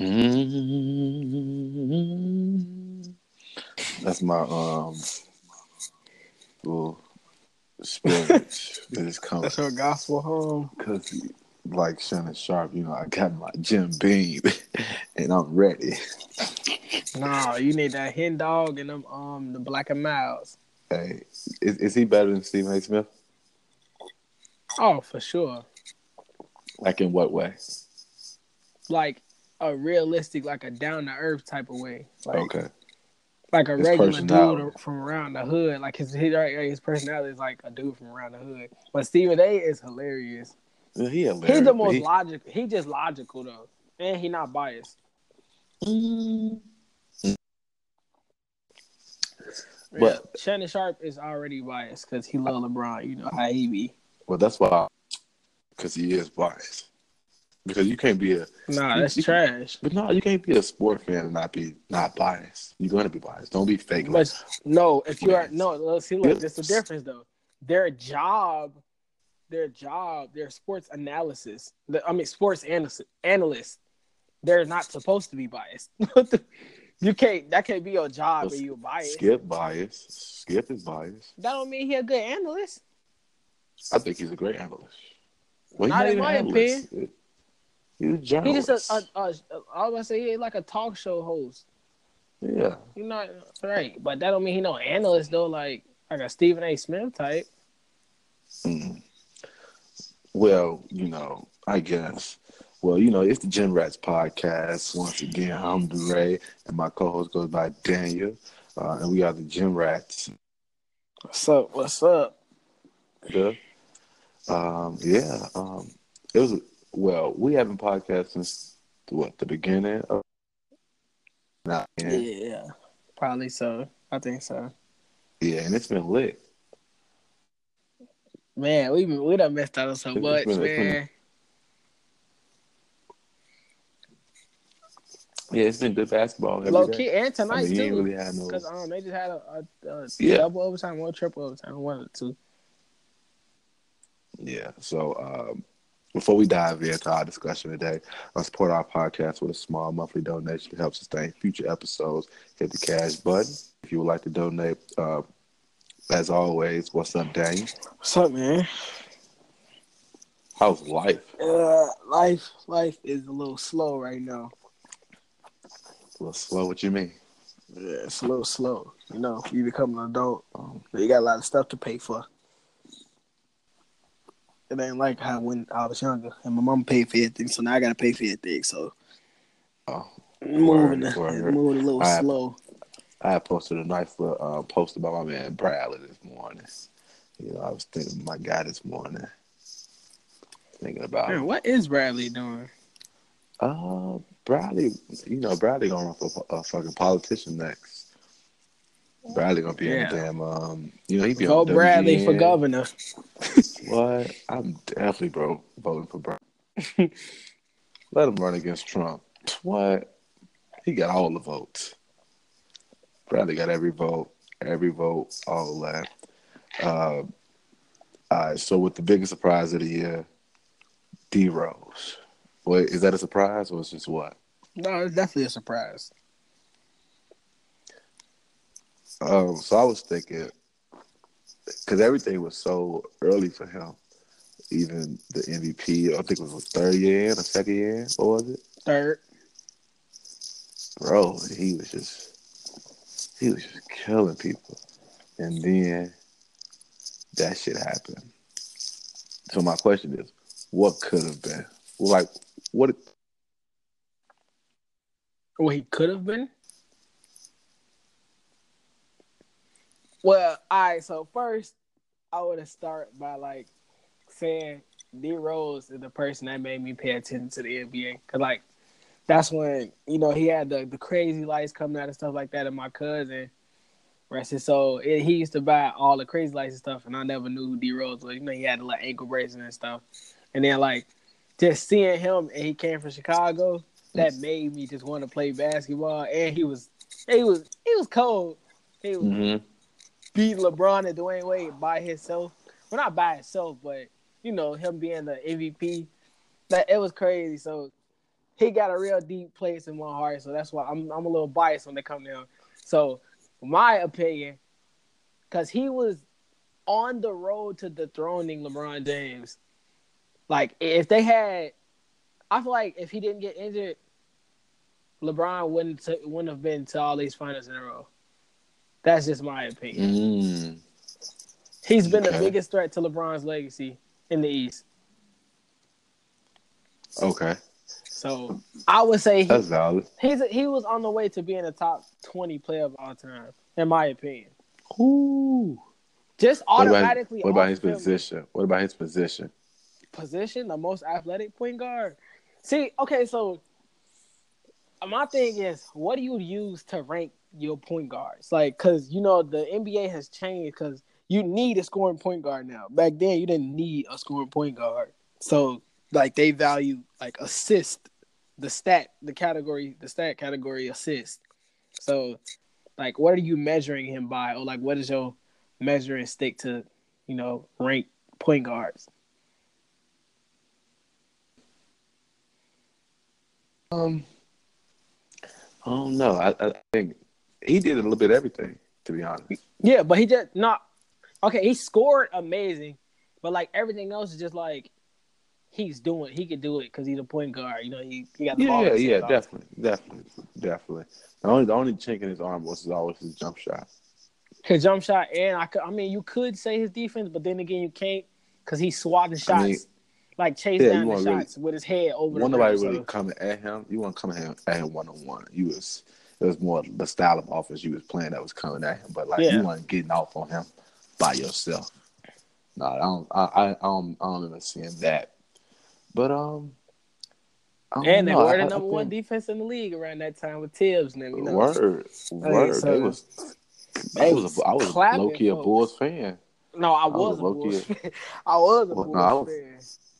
Mm-hmm. That's my um little spirits that is coming. That's your gospel home. Cause like Shannon Sharpe, you know, I got my Jim Beam and I'm ready. Nah, you need that hen dog and them um the black and miles. Hey, is, is he better than Stephen A. Smith? Oh, for sure. Like in what way? Like a realistic, like a down to earth type of way. Like, okay. Like a His regular dude from around the hood. Like his his, his personality is like a dude from around the hood. But Stephen A is hilarious. Yeah, he hilarious, He's the most he- logical. He just logical though, and he not biased. But- yeah, Shannon Sharpe is already biased because he love LeBron. You know how he be. Well, that's why, because he is biased. Because you can't be a, Nah, You- that's you- trash. but no, you can't be a sport fan and not be not biased. You're gonna be biased. Don't be fake. Like, no, if you are no, let's see. Look, there's a difference though. Their job, their job, their sports analysis. the- I mean, sports analyst, analysts. They're not supposed to be biased. you can't. That can't be your job. Well, you biased. Skip bias. Skip is biased. That don't mean he a good analyst. I think he's a great analyst. Well, Not he's in my analyst. He's a He journalist. just a, a, a, I was gonna say he like a talk show host. yeah. You know, right? But that don't mean he no analyst though. Like like a Stephen A. Smith type. Mm. Well, you know, I guess. Well, you know, it's the Gym Rats podcast. Once again, I'm DeRay, and my co-host goes by Daniel, uh, and we are the Gym Rats. What's up? What's up? Yeah. Um, yeah. Um, it was well. We haven't podcast since what the beginning of. Nah, yeah. Yeah, probably so. I think so. yeah, and it's been lit. Man, we we done messed up so It's much, been- man. Yeah, it's been good basketball. every Low day. key and I tonight mean, you ain't too. really no. Because um, they just had a, a, a Yeah. double overtime or triple overtime, one or two. Yeah. So um, before we dive into our discussion today, uh, support our podcast with a small monthly donation to help sustain future episodes. Hit the cash button if you would like to donate. Uh, as always, what's up, Daniel? What's up, man? How's life? Uh, life life is a little slow right now. A little slow. What you mean? Yeah, it's a little slow. You know, you become an adult, um, you got a lot of stuff to pay for. It ain't like how when I was younger and my mom paid for everything, so now I gotta pay for everything. So Oh, moving, Word, word. moving a little I- slow. I posted a nice little uh, post about my man Bradley this morning. You know, I was thinking my guy this morning. Thinking about Man, what is Bradley doing? Uh, Bradley, you know, Bradley gonna run for a fucking politician next. Bradley gonna be Yeah. in the damn, um, you know, he be Vote on Bradley for governor. What? I'm definitely bro voting for Bradley. Let him run against Trump. What? He got all the votes. Bradley got every vote, every vote, all that. Uh, all right. So with the biggest surprise of the year, D Rose. Wait, is that a surprise or is just what? No, it's definitely a surprise. Um, so I was thinking, because everything was so early for him. Even the MVP, I think it was a third year in, a second year. What was it? Third, Bro, he was just, he was just killing people. And then that shit happened. So my question is, what could have been? Like, what? what he could have been. Well, all right. So first, I would start by like saying D Rose is the person that made me pay attention to the NBA. Cause like that's when you know he had the, the crazy lights coming out and stuff like that. And my cousin, rest his soul, it, he used to buy all the crazy lights and stuff, and I never knew who D Rose was. You know, he had like ankle bracelet and stuff. And then like just seeing him, and he came from Chicago, that made me just want to play basketball. And he was, he was, he was cold. He was Mm-hmm. Beat LeBron and Dwyane Wade by himself. Well, not by himself, but you know him being the MVP. That it was crazy. So he got a real deep place in my heart. So that's why I'm I'm a little biased when they come down. So my opinion, because he was on the road to dethroning LeBron James. Like if they had, I feel like if he didn't get injured, LeBron wouldn't wouldn't have been to all these finals in a row. That's just my opinion. Mm. He's been Okay. the biggest threat to LeBron's legacy in the East. Okay, So I would say he, that's valid. he's he was on the way to being a top twenty player of all time, in my opinion. Ooh. Just What about, automatically. what about his position? What about his position? Position, the most athletic point guard. See, okay, so my thing is, what do you use to rank your point guards? Like, cause you know the NBA has changed because you need a scoring point guard now. Back then, you didn't need a scoring point guard. So, like, they value like assist, the stat, the category, the stat category assist. So, like, what are you measuring him by, or like, what is your measuring stick to, you know, rank point guards? Um, I don't know. I, I think he did a little bit of everything. To be honest, Yeah, but he just not okay. He scored amazing, but like everything else is just like he's doing. He could do it because he's a point guard. You know, he, he got the ball. yeah, yeah, hands all the time. definitely, definitely, definitely. The only the only chink in his arm was always his jump shot. His jump shot, and I could. I mean, you could say his defense, but then again, you can't because he's swatting shots, I mean, like chase yeah, down the want really- shots with his head over the One nobody so- really coming at him. You want to come at him at him one on one. You was it was more the style of offense you was playing that was coming at him. But like Yeah. you weren't getting off on him by yourself. No, I don't. I I, I don't. I don't remember seeing that. But um, I and they know. were I- the I number one defense in the league around that time with Thibs and them. You know, Word, word. so- they was. They I was a, I was low key a. Bulls fan. no, I was was a Bulls fan. I was a Well, Bulls no, I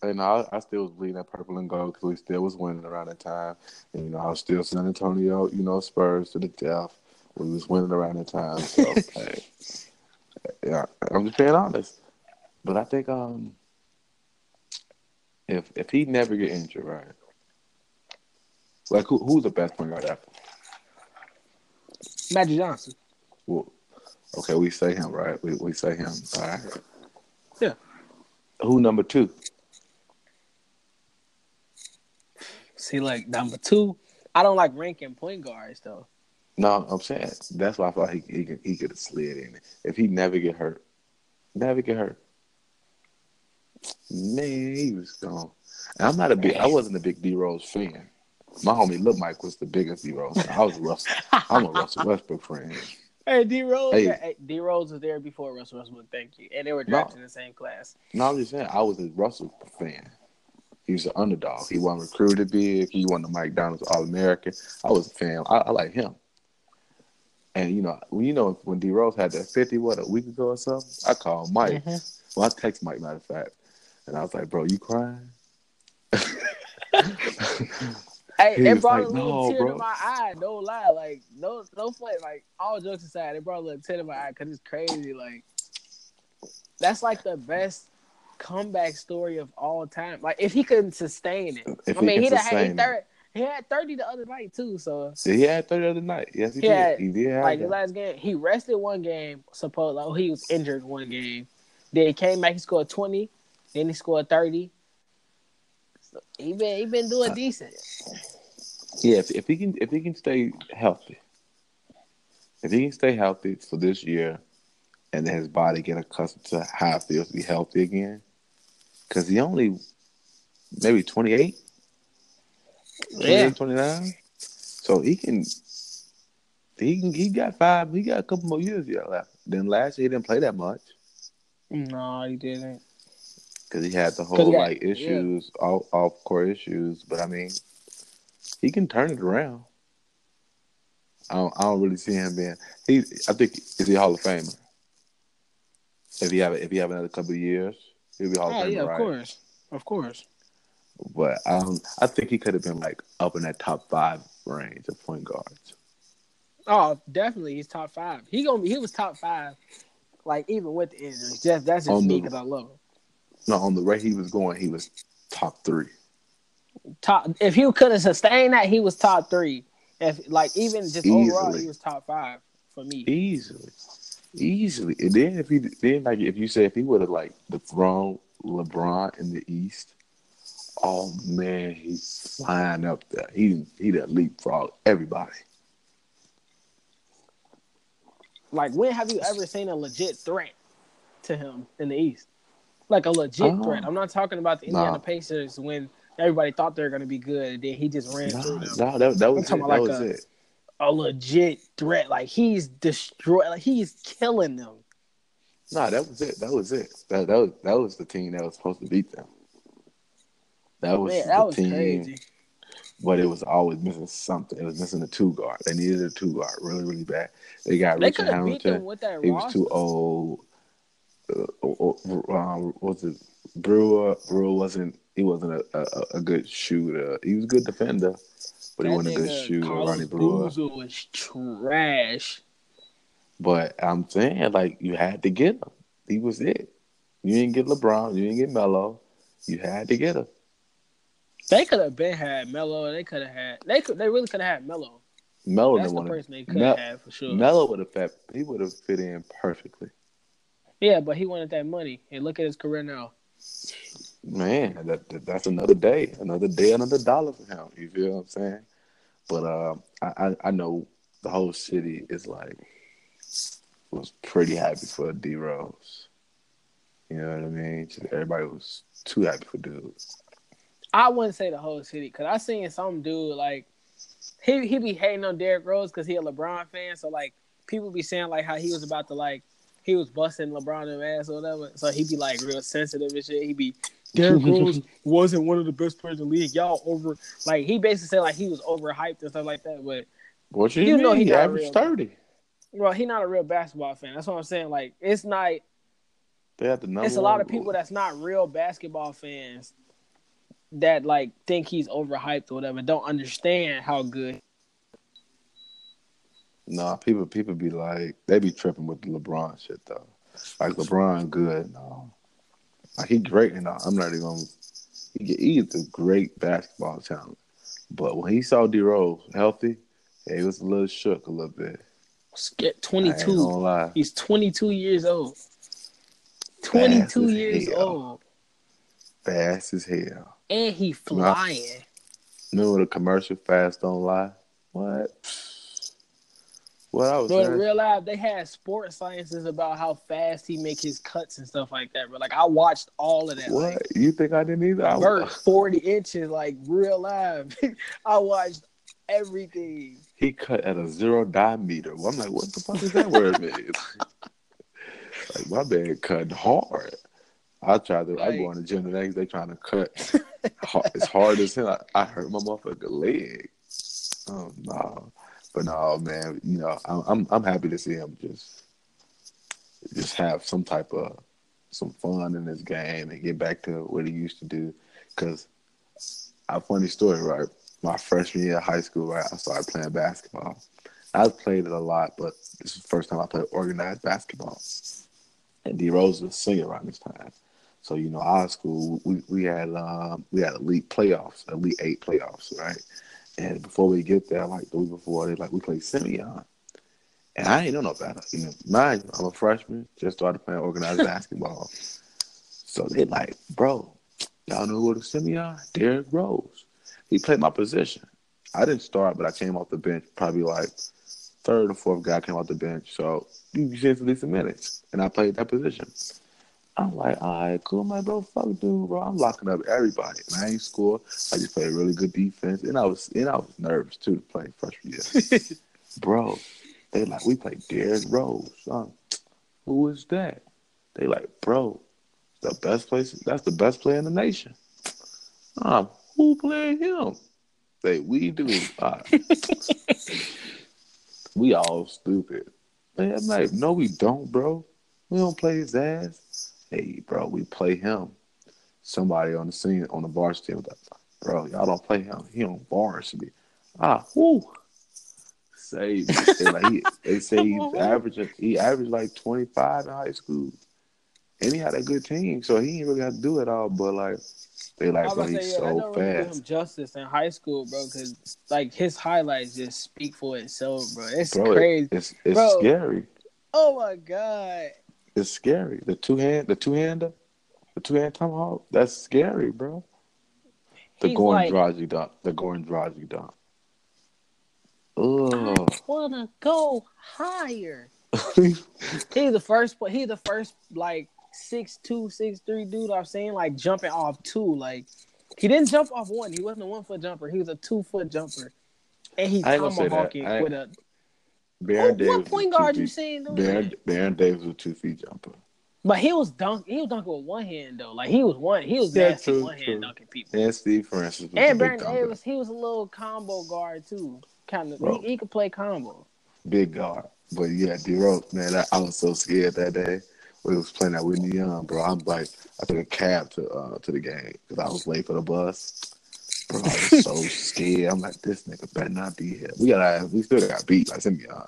was- fan. And I, I still was bleeding that purple and gold because we still was winning around that time. And you know, I was still San Antonio, you know, Spurs to the death. We was winning around that time. So hey, yeah, I'm just being honest. But I think um, if if he never get injured, right? Like who who's the best point guard ever? Magic Johnson. Well, okay, we say him, right? We we say him. All right. Yeah. Who number two? See, like number two, I don't like ranking point guards though. No, I'm saying that's why I thought he he could, he could have slid in it. if he never get hurt. Never get hurt. Man, he was gone. And I'm not a big. I wasn't a big D Rose fan. My homie Lil Mike was the biggest D Rose. I was Russell. I'm a Russell Westbrook fan. Hey, D Rose. Hey. D Rose was there before Russell Westbrook. Thank you. And they were drafted in the same class. No, I'm just saying I was a Russell fan. He was an underdog. He wasn't recruited big. He won the McDonald's All American. I was a fan. I, I like him. And you know, when you know when D Rose had that fifty what a week ago or something, I called Mike. Mm-hmm. Well, I text Mike matter of fact, and I was like, "Bro, you crying?" Hey, He it brought like, a little "No, tear bro." to my eye. No lie, like no, no fun. Like all jokes aside, it brought a little tear to my eye because it's crazy. Like that's like the best comeback story of all time. Like if he couldn't sustain it, If I mean, he had he, it. third, he had thirty the other night too. So he had thirty the other night. Yes, he Yeah, did. He did have like the last game, he rested one game. Suppose like, oh, he was injured one game. Then he came back. He scored twenty. Then he scored thirty. So he been he been Uh, doing decent. Yeah, if, if he can if he can stay healthy, if he can stay healthy for this year, and then his body get accustomed to how it feels to be healthy again, because he only maybe 28, 28, 29, so he can. He can, he got five. He got a couple more years yet left. Then last year he didn't play that much No, he didn't. because he had the whole got- like issues, off off court issues. But I mean, he can turn it around. I don't, I don't really see him being. He, I think, is he a Hall of Famer? If he have, if he have another couple of years, he'll be Hall Oh of Famer, yeah, of right? course, of course. But um, I think he could have been like up in that top five range of point guards. Oh, definitely, he's top five. He gonna be. He was top five, like even with the injuries. Just that's just me because I love him. No, on the rate he was going, he was top three. top. If he could have sustained that, he was top three. If like even just Easily. overall, he was top five for me. Easily, easily. And then if he then like if you say if he would have like dethroned LeBron in the East, oh man, he's flying up there. He he'd have leapfrog everybody. Like when have you ever seen a legit threat to him in the East? Like a legit Oh. threat. I'm not talking about the Indiana Nah. Pacers when everybody thought they were going to be good, and then he just ran No, through them. no, that, that was it. That like was a- it. A legit threat. Like he's destroy. Like he's killing them. No, that was it. That was it. That that was that was the team that was supposed to beat them. That was Man, the that was team, crazy. but it was always missing something. It was missing a two guard. They needed a two guard really, really bad. They got They Richard could have beat Hamilton. them with that He was too old. Uh, uh, um, what's it? Brewer. Brewer wasn't. He wasn't a, a, a good shooter. He was a good defender, but he wasn't a good shooter. Ronnie Brewer. Was trash. But I'm saying, like, you had to get him. He was it. You didn't get LeBron. You didn't get Melo. You had to get him. They could have been had Melo. They could have had. They could. They really could have had Melo. Melo That's the person they could Mel- have had for sure. Melo would have fit. He would have fit in perfectly. Yeah, but he wanted that money. And look at his career now. Man, that, that- that's another day, another day, another dollar for him. You feel what I'm saying? But uh, I, I know the whole city is like was pretty happy for D Rose. You know what I mean? Just everybody was too happy for dude. I wouldn't say the whole city because I seen some dude like he he be hating on Derrick Rose because he a LeBron fan. So like people be saying like how he was about to like he was busting LeBron in ass or whatever. So he be like real sensitive and shit. He be Derrick Rose wasn't one of the best players in the league. Y'all over like he basically said like he was overhyped and stuff like that. But What you, You mean? know he averaged real. thirty. well, he not a real basketball fan. That's what I'm saying. Like it's not. They had the number. it's a lot of people that's not real basketball fans that like think he's overhyped or whatever. Don't understand how good. Nah, people people be like they be tripping with the LeBron shit though. Like LeBron good, no. Like he great and all. I'm not even gonna he, is a great basketball talent. But when he saw D Rose healthy, yeah, he was a little shook a little bit. Get I ain't 22. gonna lie. He's 22 years old. 22 as years old, Fast as hell. and he flying. Remember the commercial Fast Don't Lie? What? What I was But in real life, they had sports sciences about how fast he make his cuts and stuff like that. But like I watched all of that. What? Like, you think I didn't either? I Bert, 40 inches, like real live. I watched everything. he cut at a zero diameter. I'm like, what the fuck is that word mean? like my man cut hard. I tried to. I go Like- on the gym the next day trying to cut hard, as hard as him. I, I hurt my motherfucking leg. Oh no, but no, man. You know, I'm I'm, I'm happy to see him just just have some type of some fun in this game and get back to what he used to do. Cause a funny story, right? My freshman year of high school, right? I started playing basketball. I played it a lot, but this is the first time I played organized basketball. And D Rose was singing around this time. So, you know, our school we, we had um, we had elite playoffs, elite eight playoffs, right? And before we get there, like the week before, they like we play Simeon. And I ain't know no better. You know, mind you, I'm a freshman, just started playing organized basketball. So they like, bro, y'all know who the Simeon? Derrick Rose. He played my position. I didn't start, but I came off the bench, probably like third or fourth guy came off the bench. So you get at least some minutes. And I played that position. I'm like, all right, cool, my bro. Fuck dude, bro. I'm locking up everybody. And I ain't score. I just played really good defense. And I was and I was nervous too to play freshman year. bro, they like, we play Derrick Rose. Son. Who is that? They like, bro, the best place that's the best player in the nation. Um, who playing him? They we do. We all stupid. Man, I'm like, no, we don't, bro. We don't play his ass. Hey, bro, we play him. Somebody on the scene on the varsity was like, bro, y'all don't play him. He on varsity. Ah, whoo. Save me. They, like, he, they say he's averaging he averaged like twenty five in high school. And he had a good team, so he didn't really have to do it all, but like They like, bro, he's yeah, I so don't really do him fast, justice in high school, bro, because like his highlights just speak for itself, bro. It's bro. crazy. it's it's Bro. scary. Oh my god. It's scary. The two hand, the two hander, the two hand tomahawk. That's scary, bro. The He's Goran like- Dragic dunk. The Goran Dragic dunk. Ugh. wanna go higher. He's the first. He's the first like six two, six three dude I've seen like jumping off two. Like he didn't jump off one. He wasn't a one foot jumper. He was a two foot jumper, and he I ain't gonna say that. tomahawking with a. Baron Davis. what point guard you seen Baron. Baron Davis was a two feet jumper. But he was dunk. He was dunking with one hand though. Like he was one. He was Yeah, nasty one hand dunking people. And Steve Francis was And Baron. Davis, he was a little combo guard too. Kind of. He, he could play combo. big guard. But yeah, D Rose, man, I, I was so scared that day he was playing at Whitney Young, bro. I'm like, I took a cab to uh, to the game because I was late for the bus. Bro, I was so scared. I'm like, this nigga better not be here. We got, we still got beat like Simeon,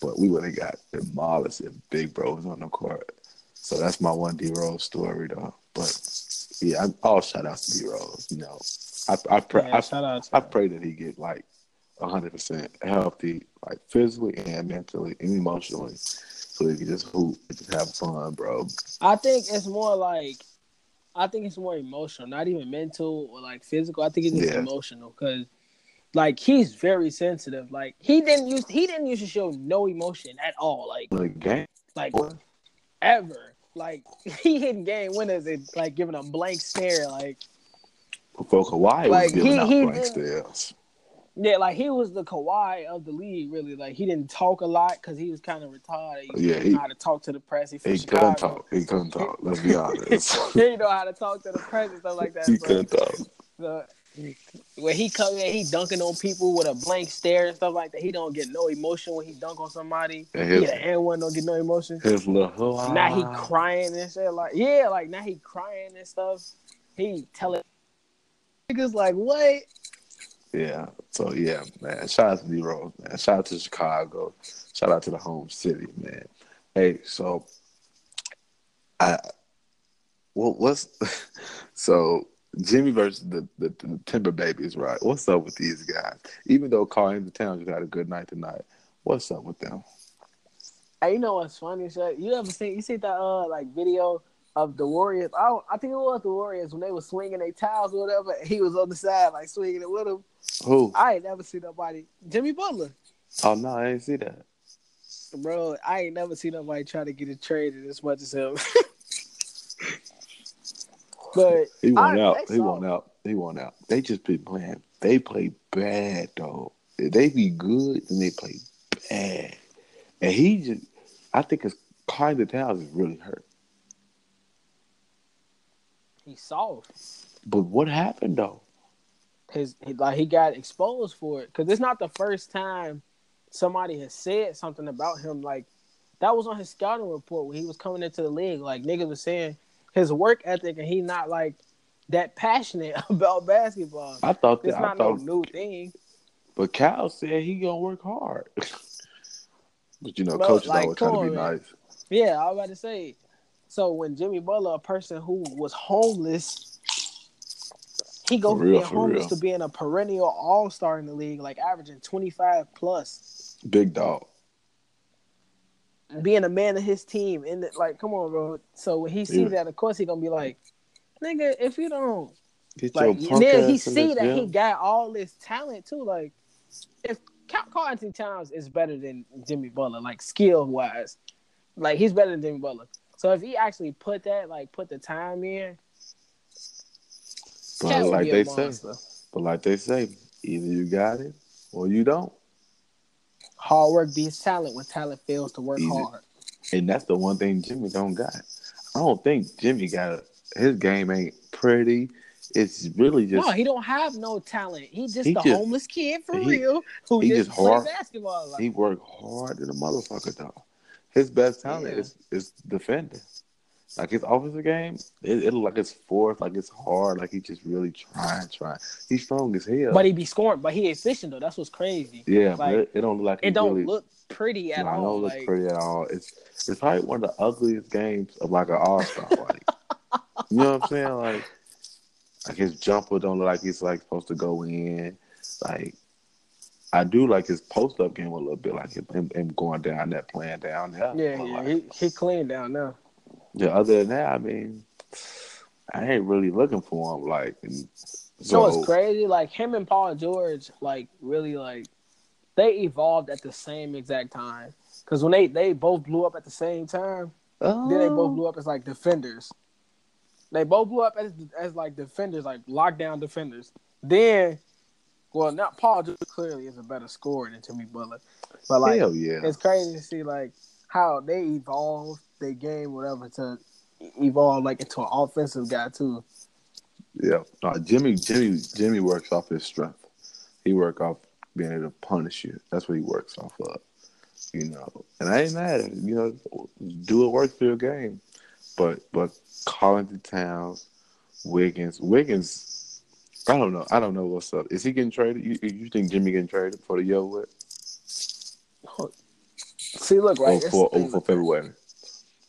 but we would have got demolished if Big Bro was on the court. So that's my one D Rose story, though. But yeah, I, all shout out to D Rose. You know, I I pray, Yeah, I, shout out to I pray that he get like hundred percent healthy, like physically and mentally and emotionally, so he can just hoop, and just have fun, bro. I think it's more like, I think it's more emotional, not even mental or like physical. I think it's just Yeah. emotional because, like, he's very sensitive. Like he didn't use he didn't used to show no emotion at all. Like The game, like ever. Like he hitting game winners and like giving a blank stare. Like before Kawhi Like, was giving he- out he blank stares. Yeah, like he was the Kawhi of the league. Really, like he didn't talk a lot because he was kind of retarded. He Yeah, didn't he- know how to talk to the press. He He couldn't talk. He couldn't talk. Let's be honest. he didn't know how to talk to the press and stuff like that. he bro. couldn't talk. when he come in, he dunking on people with a blank stare and stuff like that. He don't get no emotion when he dunk on somebody. And He his, the and one don't get no emotion. his little ah, Now he crying and shit. Like yeah, like now he crying and stuff. He telling niggas like what? Yeah. So yeah, man. Shout out to D Rose, man. Shout out to Chicago. Shout out to the home city, man. Hey, so I what what's so Jimmy versus the, the, the Timber Babies, right? What's up with these guys? Even though Carl the Town just had a good night tonight, what's up with them? Hey, you know what's funny? You ever seen you see that uh like video of the Warriors? I don't, I think it was the Warriors when they were swinging their towels or whatever. And he was on the side like swinging it with them. Who? I ain't never seen nobody. Jimmy Butler. Oh no, I didn't see that. Bro, I ain't never seen nobody try to get it traded as much as him. but He won out. He won out. He won out. They just been playing. They play bad though. If they be good, then they play bad. And he just, I think his kind of towns is really hurt. He's soft. But what happened though? His he, like he got exposed for it because it's not the first time somebody has said something about him. Like that was on his scouting report when he was coming into the league. Like niggas was saying his work ethic and he not like that passionate about basketball. I thought It's that. I not no new thing. but Cal said he gonna work hard. but you know, Bro, coaches like, always trying to be man. nice. Yeah, I was about to say. So when Jimmy Butler, a person who was homeless, he goes from being homeless real. to being a perennial All Star in the league, like averaging twenty five plus, Big dog. being a man of his team, and like, come on, bro. So when he see Yeah. that, of course he gonna be like, "Nigga, if you don't Get like," then he see that he got all this talent too. Like, if Karl-Anthony Towns is better than Jimmy Butler, like skill wise, like he's better than Jimmy Butler. So if he actually put that, like, put the time in, But Cat would like be they a say, but like they say, either you got it or you don't. Hard work beats talent when talent fails to work Easy. hard. And that's the one thing Jimmy don't got. I don't think Jimmy got it. His game ain't pretty. It's really just no, he don't have no talent. He just He the just- homeless kid for he- real who he just, just play hard. basketball. Like, he work hard than a motherfucker though. His best talent Yeah. is is defending. Like his offensive game, it, it like it's forced, like it's hard, like he just really trying, trying. He's strong as hell. but he be scoring, but he efficient though. That's what's crazy. yeah, but like, it, it don't look like It don't really, look pretty at no, it all. don't look Like, pretty at all. It's it's probably one of the ugliest games of like an all star. like, you know what I'm saying? Like, Like his jumper don't look like he's like supposed to go in. Like I do like his post up game a little bit, like him, him going down that playing down there. Yeah, yeah, like, he he clean down now. Yeah, other than that, I mean, I ain't really looking for him. Like, and So so it's crazy. Like him and Paul George, like really, like they evolved at the same exact time. Because when they they both blew up at the same time, then they both Oh. blew up as like defenders. They both blew up as as like defenders, like lockdown defenders. Then, well, not Paul just clearly is a better scorer than Jimmy Butler, but like Hell yeah. it's crazy to see like how they evolve their game, whatever, to evolve like into an offensive guy too. Yeah, no, Jimmy, Jimmy, Jimmy works off his strength. He work off being able to punish you. That's what he works off of. You know, and I ain't mad at it. You know, do what work for your game. But but Karl-Anthony Towns, Wiggins, Wiggins. I don't know. I don't know what's up. Is he getting traded? You, you think Jimmy getting traded for the yo with See, look, right, or for or for February?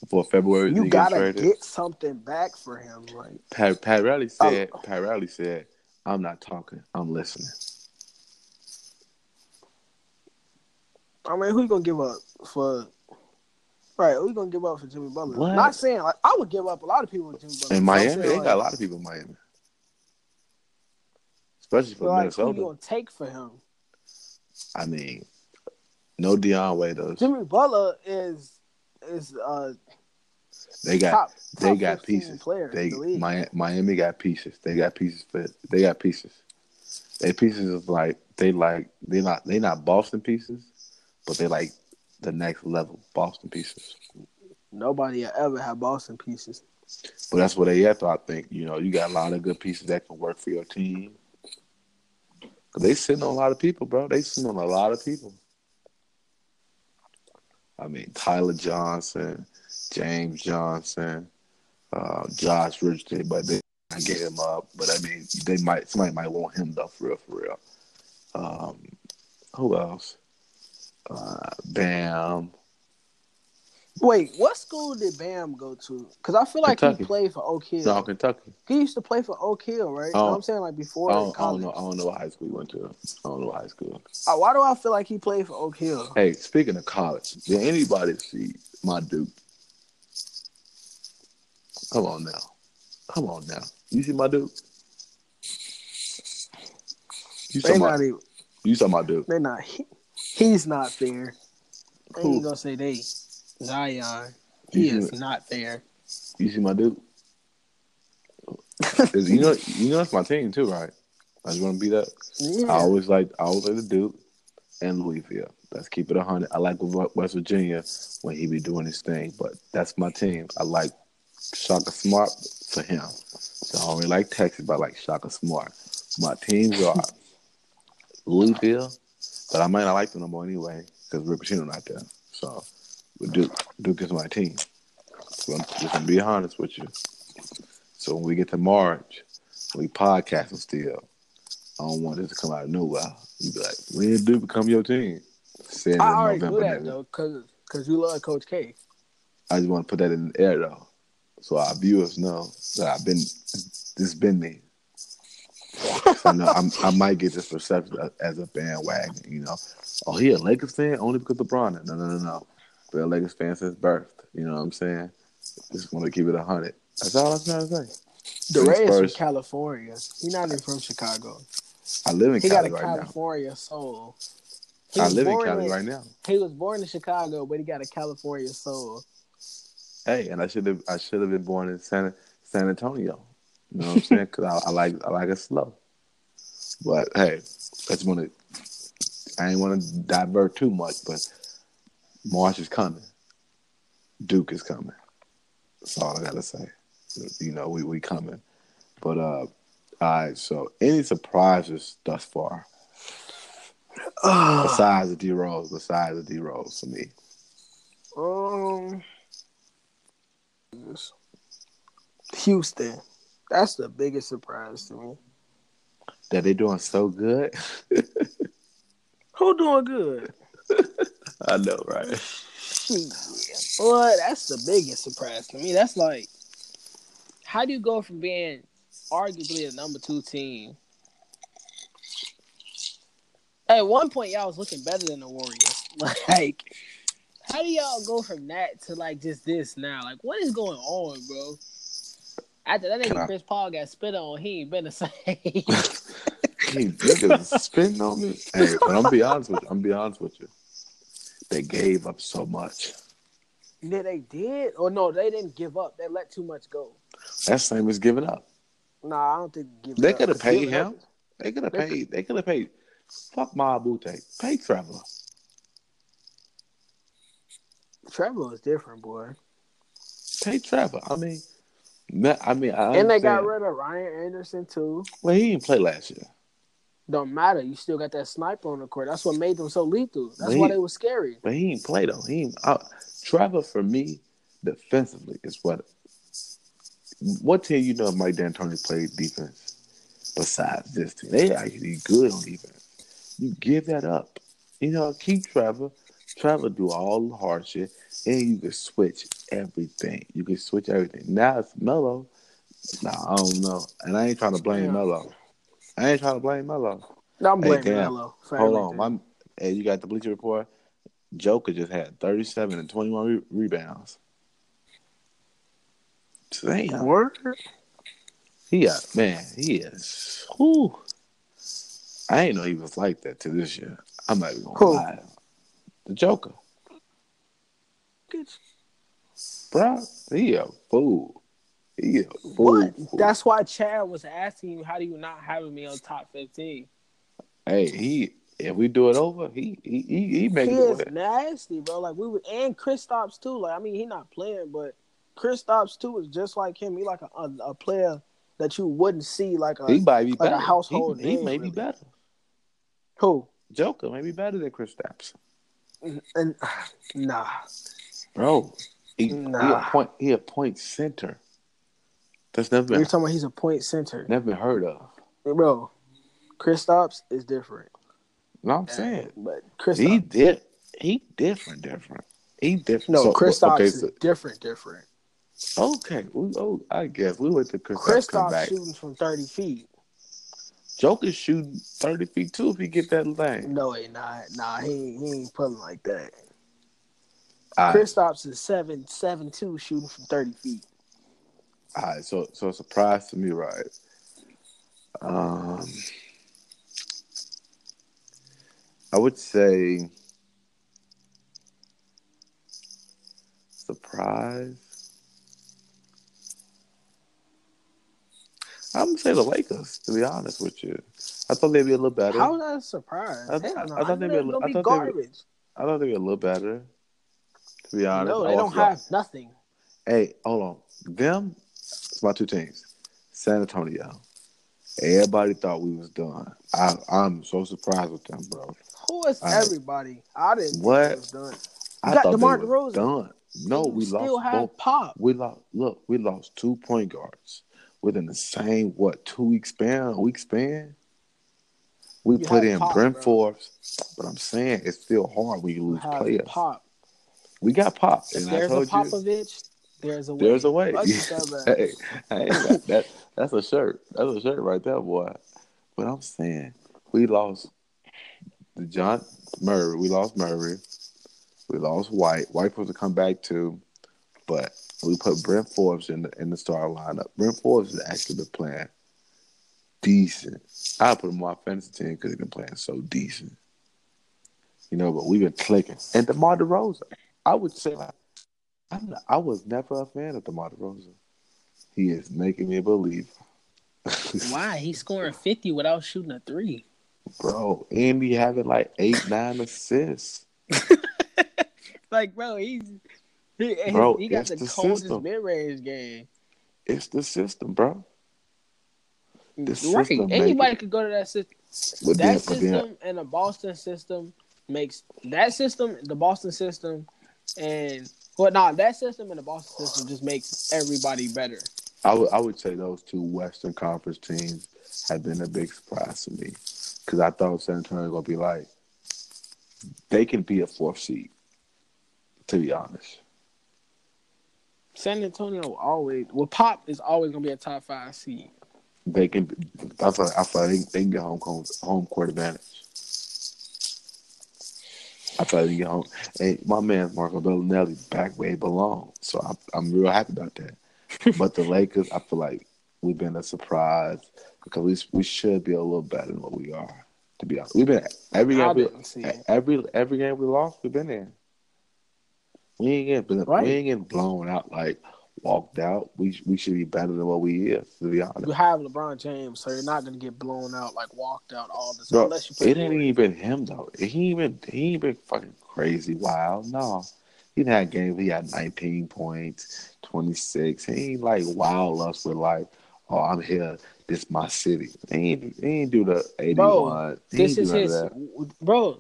For February, You gotta get something back for him, like Pat, Pat Riley said. Um, Pat Riley said, "I'm not talking. I'm listening." I mean, who you gonna give up for? Right, who you gonna give up for Jimmy Butler? What? Not saying like I would give up a lot of people with Jimmy Butler. In Miami, saying, they like, got a lot of people in Miami, especially for but, like, who you gonna take for him? I mean, no Dion Waiters. Jimmy Butler is is uh They got top. they top got pieces. They the league. Mi- Miami got pieces. They got pieces for they got pieces. They pieces of like they like they not they not Boston pieces, but they like the next level Boston pieces. Nobody ever had Boston pieces. But that's what they have. I think you know you got a lot of good pieces that can work for your team. They sitting on a lot of people, bro. They sitting on a lot of people. I mean, Tyler Johnson, James Johnson, uh, Josh Richardson, but they I get him up. But I mean, they might somebody might want him though, for real, for real. Um, who else? Uh, Bam. Wait, what school did Bam go to? Because I feel like Kentucky. he played for Oak Hill. No, Kentucky. He used to play for Oak Hill, right? Oh. No, I'm saying like I before don't, I don't know. I don't know what high school he went to. I don't know what high school. Uh, Why do I feel like he played for Oak Hill? Hey, speaking of college, did anybody see my Duke? Come on now. Come on now. You see my Duke? You They saw my, even. you saw my Duke. They're not. He, he's not there. I Who? ain't gonna say they. Zion. He is not there. You see my dude? you know, you know, it's my team too, right? I just want to beat up. Yeah. I always like, I always like the Duke and Louisville. Let's keep it hundred. I like West Virginia when he be doing his thing, but that's my team. I like Shaka Smart for him. So I don't like Texas, but I like Shaka Smart. My teams are Louisville, but I might not like them no more anyway because Rick Pitino not there. So with Duke, Duke is my team. So I'm just gonna be honest with you. So when we get to March, we podcasting still. I don't want this to come out of nowhere. You be like, when did Duke become your team? Said I already November, knew that though, cause cause you love Coach K. I just want to put that in the air though, so our viewers know that I've been. This been me. I know I'm, I might get this perception as a bandwagon. You know, oh, he a Lakers fan only because LeBron. No, no, no, no. Been a Lakers fan since birth. You know what I'm saying? Just want to keep it a hundred. That's all I'm trying to say. DeRay is from California. He's not even from Chicago. I live in California. He got a right now. California soul. He I live in Cali right now. He was born in Chicago, but he got a California soul. Hey, and I should have I should have been born in San San Antonio. You know what I'm saying? Because I, I like I like it slow. But hey, I just want to. I ain't want to divert too much, but March is coming. Duke is coming. That's all I gotta say. You know, we we coming. But uh, all right. So, any surprises thus far besides the D Rose? Besides the D Rose for me. Um, Houston. That's the biggest surprise to me. That they doing so good. Who doing good? I know, right? Shit. Boy, that's the biggest surprise to me. That's like, how do you go from being arguably a number two team. At one point, y'all was looking better than the Warriors. Like, how do y'all go from that to like just this now? Like, what is going on, bro? After that nigga I- Chris Paul got spit on, he ain't been the same. He niggas spitting on me. Hey, but I'm be honest with you. I'm be honest with you. They gave up so much. yeah, they did, or no, they didn't give up. They let too much go. That's same as giving up. Nah, I don't think They could have paid giving up- him. They could have paid. They could have paid. Fuck Mbah a Moute. Pay Trevor. Trevor is different, boy. Pay Trevor. I mean, I mean, I And they got rid of Ryan Anderson too. Well, he didn't play last year. Don't matter. You still got that sniper on the court. That's what made them so lethal. That's But why they were scary. But he didn't play though. He ain't, uh, Trevor for me defensively is what. What team you know Mike D'Antoni played defense besides this team? They actually good on defense. You give that up. You know, keep Trevor. Trevor do all the hard shit, and you can switch everything. You can switch everything. Now it's Melo. Nah, I don't know. And I ain't trying to blame Yeah. Melo. I ain't trying to blame Melo. No, I'm blaming damn. Melo. Hold on, my hey, you got the Bleacher Report. Joker just had thirty-seven and twenty-one re- rebounds. Damn, Word? he got man, he is. Whew. I ain't know he was like that to this year. I'm not even gonna Who? lie. The Joker, Get- bro, he a fool. He fool. What? That's why Chad was asking you, how do you not have me on top 15? hey, he. If we do it over, he he he, he make He it is nasty, bro. Like we would, and Kristaps too. Like I mean, he not playing, but Kristaps too is just like him. He like a, a, a player that you wouldn't see like a He might be like better. a household he, he name, may really. be better. who Joker may be better than Kristaps. and nah. Bro, he, he Nah. a point he a point center. That's never You're talking about he's a point center, never been heard of. bro. Kristaps is different, No, I'm saying but Chris he did he different, different. He different. no, So, Kristaps okay, is so, different, different. okay. We, oh, I guess we went to Chris, Chris shooting from thirty feet. Joker's shooting thirty feet too if he get that thing. No, he not. Nah, he ain't- he ain't putting like that. Right, Kristaps is seven seven two shooting from thirty feet. All right. So so a surprise to me, right? Um, I would say surprise. I'm gonna say the Lakers. To be honest with you, I thought they'd be a little better. How is that a surprise? I- Hell I- no. I thought they'd be a were I thought they'd be- garbage. I thought they'd be a little better. To be honest, No, they don't have nothing. Hey, hold on. Them, it's my two teams. San Antonio. Everybody thought we was done. I, I'm so surprised with them, bro. Who is right. everybody? I didn't What? think was done. I got thought DeMar DeRozan. done. No, we still lost have both. Pop. We lost. Look, we lost two point guards within the same what two week span? Week span. We You put in Pop, Bryn bro. Forbes, but I'm saying it's still hard when you You lose have players. Pop. We got Pop, If and I there's a told you. Popovich, there's a way. There's a way. Fuck that, man. hey, hey, that, that that's a shirt. That's a shirt right there, boy. But I'm saying we lost Dejounte Murray. We lost Murray. We lost White. White supposed to come back too, but we put Bryn Forbes in the in the starting lineup. Bryn Forbes has actually been playing decent. I put him on my fantasy team because he's been playing so decent. You know, but we've been clicking. And DeMar DeRozan, I would say like I'm I was never a fan of DeMar DeRozan. He is making me believe. Why? He's scoring 50 without shooting a three. Bro, and he having like eight, nine assists. Like, bro, he's he, Bro, he got the, the coldest mid range game. It's the system, bro. The right. system Anybody could go to that system. But that then, system and the Boston system makes that system, the Boston system, and well, nah, that system and the Boston system just makes everybody better. I would I would say those two Western Conference teams have been a big surprise to me because I thought San Antonio was gonna be like they can be a fourth seed. To be honest, San Antonio always well, Pop is always gonna be a top five seed. they can. I feel. I feel like they, they can get home home court advantage. I feel like they can get home. Hey, my man Marco Belinelli back where he belongs, so I'm I'm real happy about that. but the Lakers, I feel like we've been a surprise because we we should be a little better than what we are. To be honest, we've been every game we, every every game we lost, we've been in. We ain't getting Right. we ain't getting blown out like walked out. We we should be better than what we is. To be honest, You have LeBron James, so you're not gonna get blown out like walked out all the time unless you it ain't even him though. He even he ain't been fucking crazy wild. No, he had games. He had 19 points, 26. He ain't like wild us with like, oh, I'm here. This my city. He ain't he ain't do the 81. Bro, This is his, that. bro.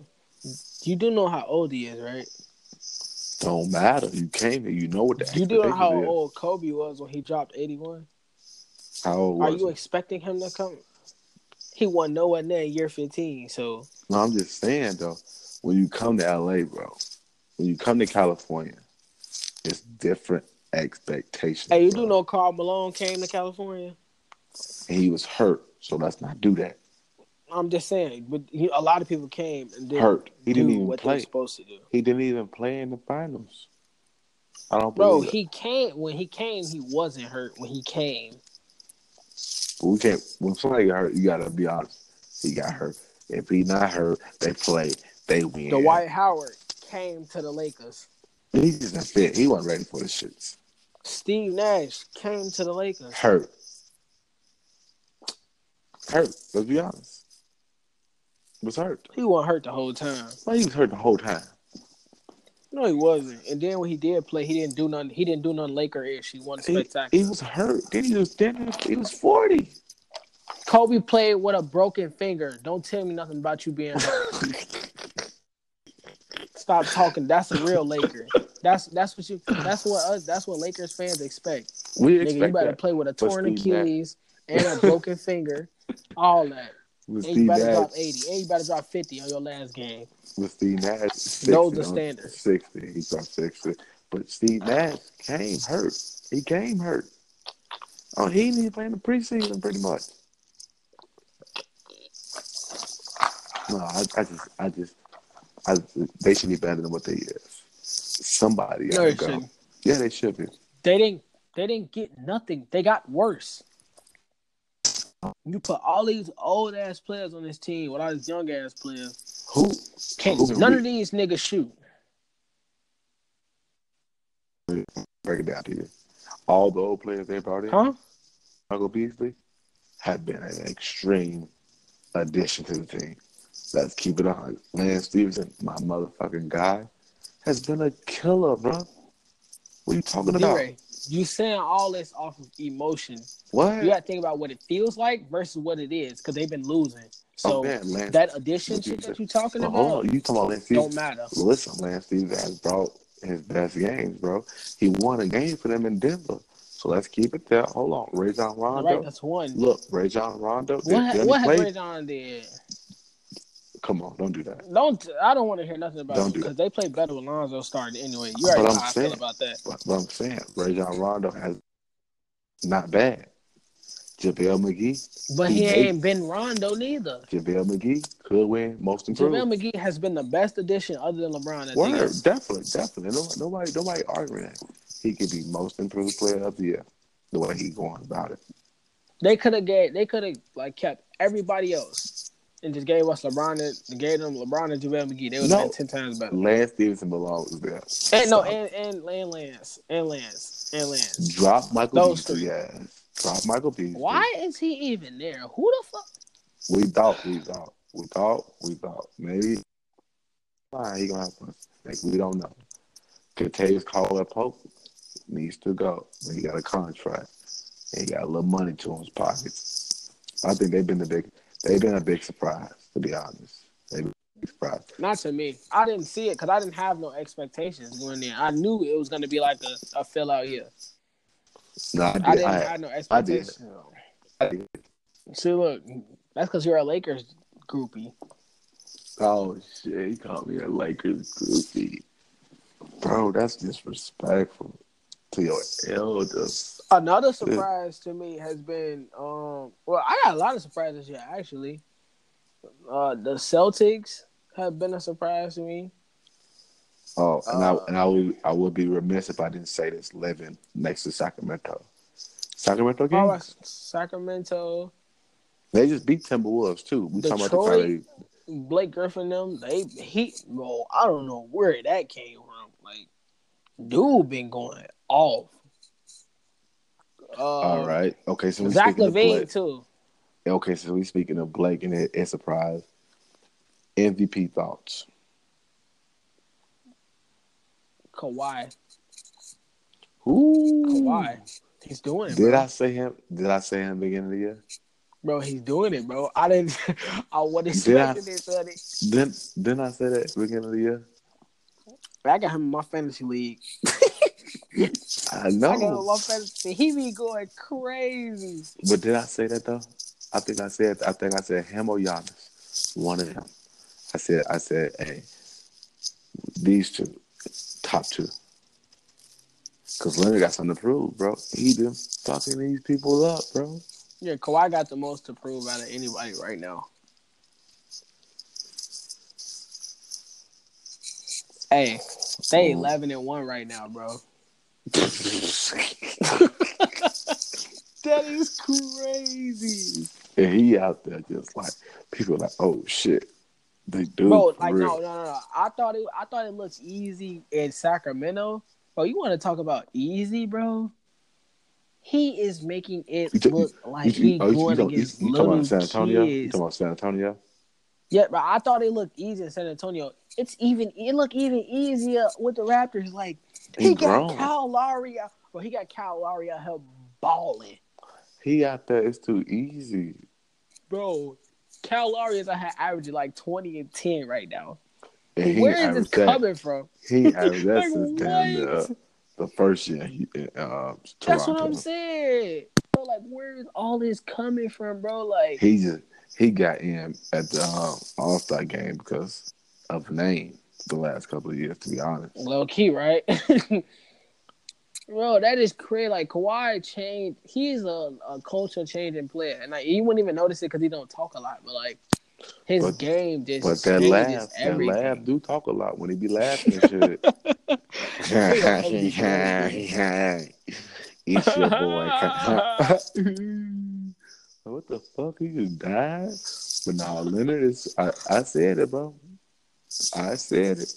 You do know how old he is, right? Don't matter. You came here. You know what the You do know how old Kobe was when he dropped 81. How old Are you expecting him to come? He won nowhere near year 15, so No, I'm just saying though, when you come to LA, bro, when you come to California, it's different expectations. hey, you bro. do know Karl Malone came to California? And he was hurt, so let's not do that. I'm just saying, but he, a lot of people came and didn't Hurt. He do didn't even what they play. were supposed to do. He didn't even play in the finals. I don't Bro, he came when he came. He wasn't hurt when he came. But we can't. When somebody got hurt, you gotta be honest. He got hurt. If he not hurt, they play. They win. Dwight Howard came to the Lakers. He not fit. He wasn't ready for the shits. Steve Nash came to the Lakers. Hurt. Hurt. Let's be honest. Was hurt. He wasn't hurt the whole time. Well, he was hurt the whole time. No, he wasn't. And then when he did play, he didn't do nothing. He didn't do nothing Laker ish. He won He, spectacular. he was hurt. Then he was then he was forty. Kobe played with a broken finger. Don't tell me nothing about you being hurt. Stop talking. That's a real Laker. That's that's what you. That's what us. That's what Lakers fans expect. we Nigga, expect you better that. play with a torn Achilles and a broken finger. All that. With And you Steve Nash, drop eighty. And you drop fifty on your last game. with Steve Nash, 60, Those the on standards. Sixty. He dropped sixty. But Steve Nash came hurt. He came hurt. Oh, he didn't even play in the preseason, pretty much. No, I, I just, I just, I, they should be better than what they is. Somebody No, go. shouldn't. Yeah, they should be. They didn't. They didn't get nothing. They got worse. You put all these old ass players on this team with all these young ass players. Who? Can't who none we- of these niggas shoot. break it down to you. All the old players they brought in, Huh? Michael Beasley, have been an extreme addition to the team. Let's keep it on. Lance Stephenson, my motherfucking guy, has been a killer, bro. What are you talking about? D-Ray, you saying all this off of emotion. What? You got to think about what it feels like versus what it is because they've been losing. So oh, man, Lance. that addition shit that you're talking Well, about on, you talking about Lance don't matter. Listen, Lance these guys brought his best games, bro. He won a game for them in Denver. So let's keep it there. Hold on, Rajon Rondo. Right, that's one. Look, Rajon Rondo. What what has John did? Come on, don't do that. Don't I don't want to hear nothing about Don't it do because they play better with Lonzo starting anyway. You already But know I'm how I saying- feel about that. But, but I'm saying, Rajon Rondo has not bad. JaVale McGee. But He he made- ain't been Rondo neither. JaVale McGee could win most improved. JaVale McGee has been the best addition other than LeBron. At Word, definitely, definitely. No, nobody, nobody arguing that. He could be most improved player of the year. The way he going about it. They could have gave they could have like kept everybody else and just gave us LeBron and gave them LeBron and JaVale McGee. They would have No. been ten times better. Lance Stephenson belongs there. And no, and and, and Lance and Lance and Lance. drop Michael Those Beasley. three. Drop Michael Beasley. Why is he even there? Who the fuck? We thought, we thought, we thought, we thought maybe. Fine, he gonna have us. Like we don't know. Contagious Caldwell Pope needs to go. He got a contract. He got a little money to his pockets. I think they've been the big. They've been a big surprise, to be honest. They've been a big surprise. Not to me. I didn't see it because I didn't have no expectations going there. I knew it was going to be like a, a fill out year. No, I did. I didn't I, have no expectations. I did. See, look, that's because you're a Lakers groupie. Oh shit! He called me a Lakers goofy, bro. That's disrespectful to your elders. Another surprise to me has been um well, I got a lot of surprises here actually. Uh the Celtics have been a surprise to me. Oh, and Uh, I and I would I would be remiss if I didn't say this. Living next to Sacramento, Sacramento How Kings. Sacramento, They just beat Timberwolves too. We talking about the Detroit? kind Blake Griffin them, they he well, I don't know where that came from. Like dude been going off. Uh, All right. Okay. So we Zach speaking Levine too. Okay. So we speaking of Blake and it, it's surprise. MVP thoughts. Kawhi. Ooh. Kawhi. He's doing it. Did bro. I say him? Did I say him beginning of the year? Bro, he's doing it, bro. I didn't I wasn't Did I? expecting this, buddy. Didn't didn't I say that beginning of the year? I got him in my fantasy league. I I got know. my fantasy. He be going crazy. But did I say that though? I think I said I think I said him or Giannis. One of them. I said I said, hey, these two, top two. Cause Leonard got something to prove, bro. He been fucking these people up, bro. Yeah, Kawhi got the most to prove out of anybody right now. Hey, they Oh. eleven and one right now, bro. That is crazy, and he out there just like people are like, oh shit, they do. bro. Like real. no, no, no. I thought it. I thought it looks easy in Sacramento. Bro, you want to talk about easy, bro? He is making it You look like You- you- he oh, you- you going you- against you little San Antonio? You kids. talking about San Antonio? Yeah, but I thought it looked easy in San Antonio. It's even it looked even easier with the Raptors. Like he, He got grown. Kyle Lowry out. Well, he got Kyle Lowry out here balling, He out there. It's too easy. bro. Kyle Lowry is out here averaging like twenty and ten right now. And Where is this that. coming from? He averaged that since damn the, the first year. He, uh, That's what I'm saying. Bro, like where is all this coming from, bro? Like He just he got in at the um, All Star game because of name the last couple of years. To be honest, low key, right? Bro, that is crazy. Like Kawhi changed. He's a, a culture changing player, and like you wouldn't even notice it because he don't talk a lot. But like his But- game just but that changes laugh, that laugh do talk a lot when he be laughing and shit. it's your boy. What the fuck? He just died. But now Leonard is. I, I said it, bro. I said it.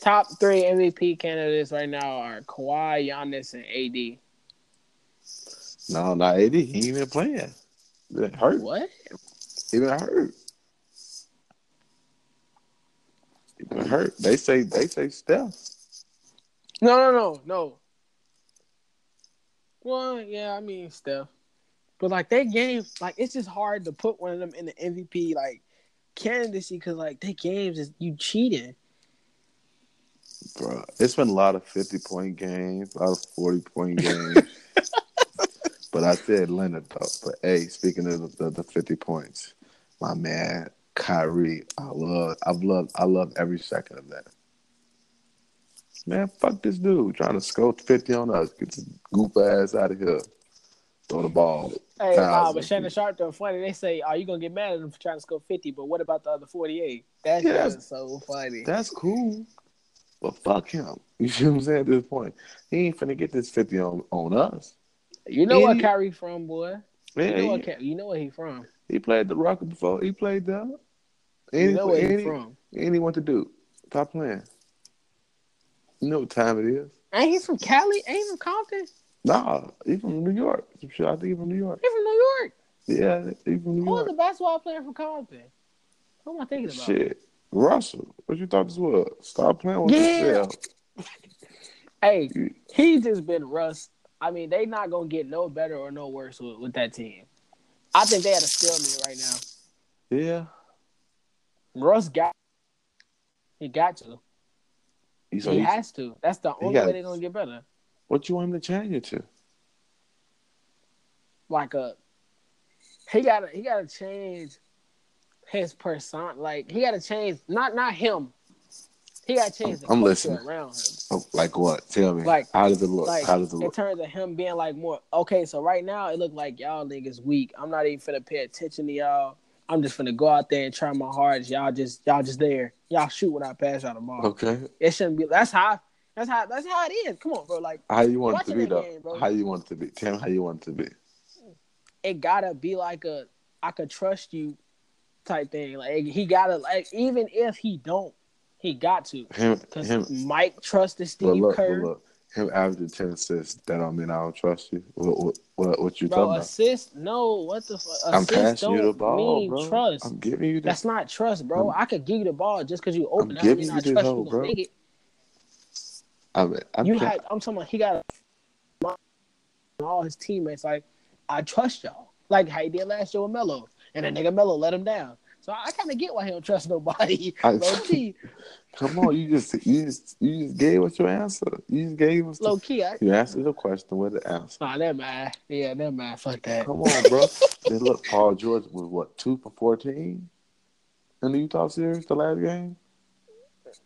Top three MVP candidates right now are Kawhi, Giannis, and AD. No, not AD. He ain't even playing. It hurt. What? Even hurt. Even hurt. They say they say Steph. No, no, no, no. Well, yeah, I mean Steph, but like they game, like it's just hard to put one of them in the MVP like candidacy because like they games is you cheating. Bro, it's been a lot of fifty point games, a lot of forty point games. but I said Leonard though. But hey, speaking of the, the, fifty points, my man Kyrie, I love, I've loved, I love every second of that. Man, fuck this dude trying to score fifty on us. Get this goof ass out of here. Throw the ball. Hey, nah, but Shannon Sharpe though funny. They say, "Are you gonna get mad at him for trying to score 50? But what about the other 48? That's Yeah. just so funny. That's cool. But fuck him. You see what I'm saying at this point? He ain't finna get this 50 on, on us. You know what. Kyrie from, boy? Yeah, You know what? You know where he from? he played the Rocket before. He played there. You know where he, he from? he want to do. Stop playing. You know what time it is. Ain't he from Cali? Ain't he from Compton? Nah, he from New York. Some shit. I think he from New York. He from New York. Yeah, he from New York. Who was York. the basketball player from Compton? Who am I thinking about? Shit. Russell, what you thought this was? Stop playing with Yeah. yourself. Hey, he just been Russ. I mean, they not gonna get no better or no worse with, with that team. I think they had a stalemate right now. Yeah. Russ got. He got to. So he he- has to. That's the only way they're gonna get better. What you want him to change it to? Like a, he gotta he gotta change his person. Like he gotta change not not him. He gotta change the I'm listening. around him. Oh, like what? Tell me. Like- how does it look? Like how does it look? in terms of him being like more okay. So right now it look like y'all niggas weak. I'm not even finna pay attention to y'all. I'm just finna go out there and try my hardest. Y'all just y'all just there. Y'all shoot when I pass y'all the ball. Okay. It shouldn't be. That's how. That's how. That's how it is. Come on, bro. Like How you want it to be though? game, how you want it to be? Tell me how you want it to be. it gotta be like a I could trust you type thing. Like he gotta like even if he don't, he got to Him, him. Mike trusted Steve look, Kerr. look. Him averaging ten assists. That don't mean I don't trust you. What, what, what, what you Bro, talking about? assist? No, what the fuck? I'm Assist passing you the ball, mean bro. trust. I'm giving you the. That's not trust, bro. I'm- I could give you the ball just because you open. I'm That don't giving you this trust hoe, you bro. it. I mean, I'm You had. I'm talking about he got all his teammates. Like I trust y'all. Like how he did last year with Melo, and then nigga Melo let him down. So I kind of get why he don't trust nobody. I- low key, Come on, you just you just you just gave us your answer. You just gave us. low The, key. I, you answered the question with the answer. Nah, never mind. Yeah, never mind. Fuck that. Come on, bro. then look, Paul George was what two for fourteen in the Utah series, the last game,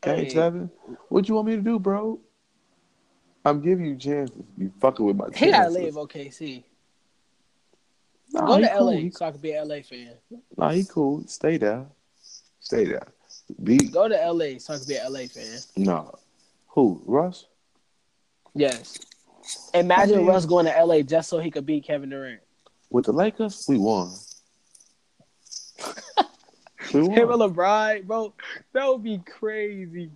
game Hey. seven. What you want me to do, bro? I'm giving you chances. You fucking with my. He gotta leave OKC. Nah, Go to cool. LA He- so I can be an LA fan. Nah, he cool. Stay there. Stay there. Be Go to LA so I can be an LA fan. no. Who? Russ? Yes. Imagine mean- Russ going to LA just so he could beat Kevin Durant. With the Lakers, we won. we Him and. LeBron, bro, that would be crazy.